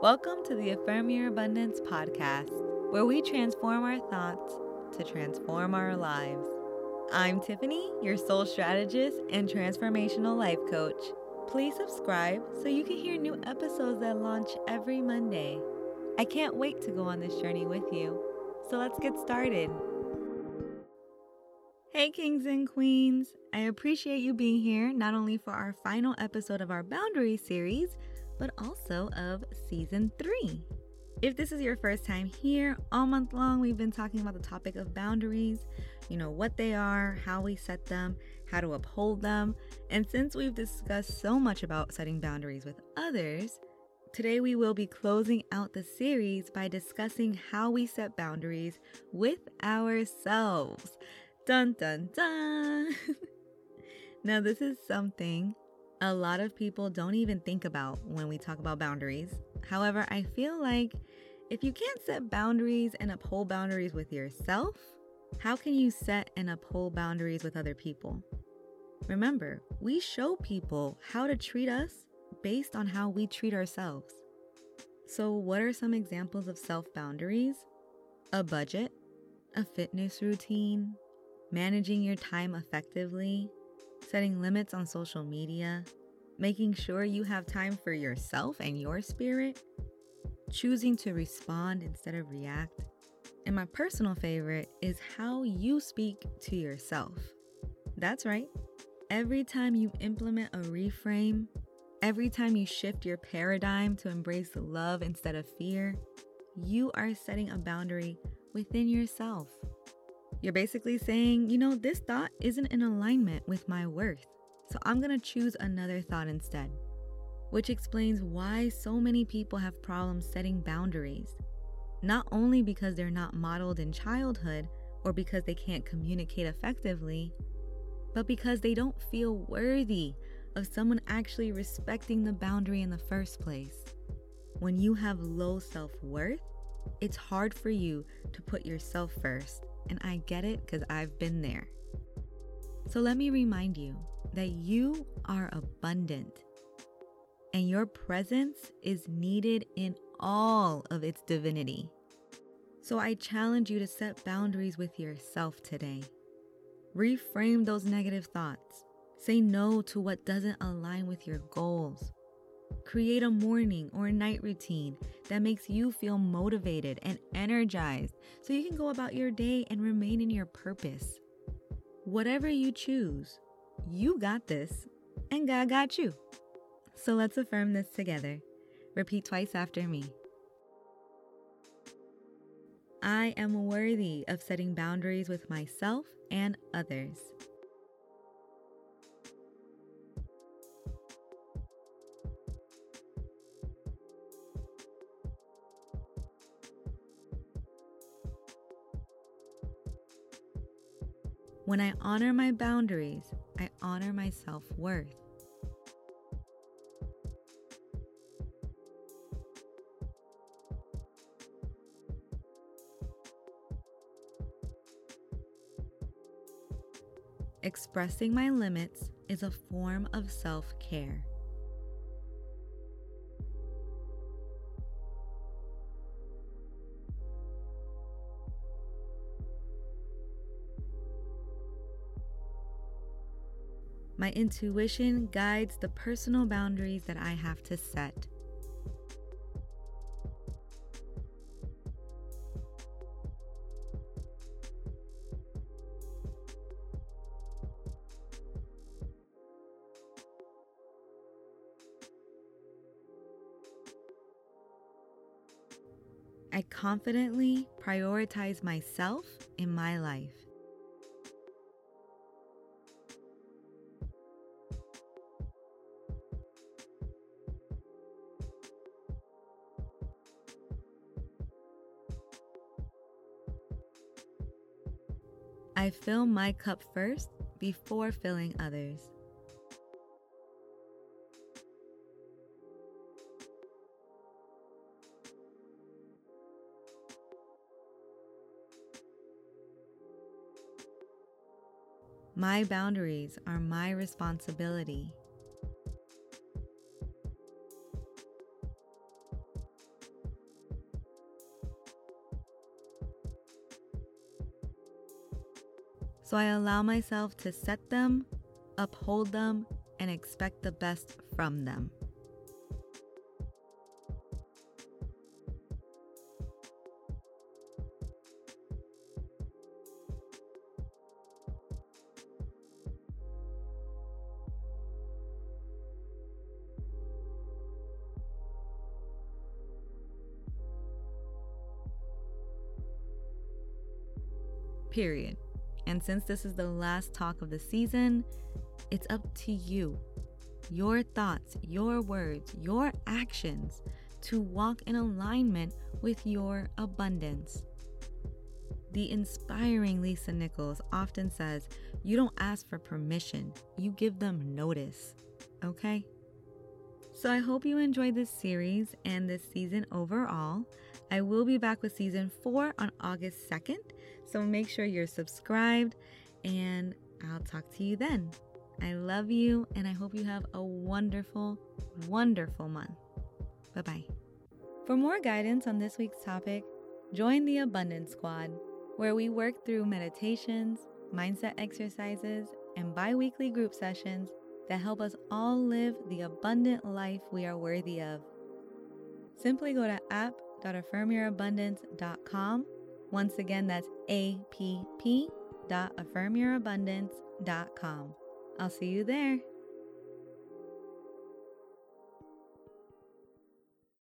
Welcome to the Affirm Your Abundance podcast, where we transform our thoughts to transform our lives. I'm Tiffany, your soul strategist and transformational life coach. Please subscribe so you can hear new episodes that launch every Monday. I can't wait to go on this journey with you. So let's get started. Hey, kings and queens. I appreciate you being here not only for our final episode of our boundary series, but also of season three. If this is your first time here, all month long we've been talking about the topic of boundaries, you know, what they are, how we set them, how to uphold them. And since we've discussed so much about setting boundaries with others, today we will be closing out the series by discussing how we set boundaries with ourselves. Dun dun dun! now, this is something a lot of people don't even think about when we talk about boundaries. However, I feel like if you can't set boundaries and uphold boundaries with yourself, how can you set and uphold boundaries with other people? Remember, we show people how to treat us based on how we treat ourselves. So, what are some examples of self boundaries? A budget, a fitness routine, managing your time effectively, setting limits on social media, making sure you have time for yourself and your spirit, choosing to respond instead of react. And my personal favorite is how you speak to yourself. That's right. Every time you implement a reframe, every time you shift your paradigm to embrace love instead of fear, you are setting a boundary within yourself. You're basically saying, you know, this thought isn't in alignment with my worth, so I'm gonna choose another thought instead. Which explains why so many people have problems setting boundaries. Not only because they're not modeled in childhood or because they can't communicate effectively, but because they don't feel worthy of someone actually respecting the boundary in the first place. When you have low self worth, it's hard for you to put yourself first and I get it because I've been there. So let me remind you that you are abundant and your presence is needed in all of its divinity. So I challenge you to set boundaries with yourself today. Reframe those negative thoughts. Say no to what doesn't align with your goals. Create a morning or night routine that makes you feel motivated and energized so you can go about your day and remain in your purpose. Whatever you choose, you got this, and God got you. So let's affirm this together. Repeat twice after me. I am worthy of setting boundaries with myself and others. When I honor my boundaries, I honor my self worth. Expressing my limits is a form of self care. My intuition guides the personal boundaries that I have to set. I confidently prioritize myself in my life. I fill my cup first before filling others. My boundaries are my responsibility. So I allow myself to set them, uphold them, and expect the best from them. Period. And since this is the last talk of the season, it's up to you, your thoughts, your words, your actions to walk in alignment with your abundance. The inspiring Lisa Nichols often says, You don't ask for permission, you give them notice. Okay? So I hope you enjoyed this series and this season overall. I will be back with season four on August 2nd, so make sure you're subscribed and I'll talk to you then. I love you and I hope you have a wonderful, wonderful month. Bye bye. For more guidance on this week's topic, join the Abundance Squad, where we work through meditations, mindset exercises, and bi weekly group sessions that help us all live the abundant life we are worthy of. Simply go to app.affirmyourabundance.com. Once again, that's app.affirmyourabundance.com. I'll see you there.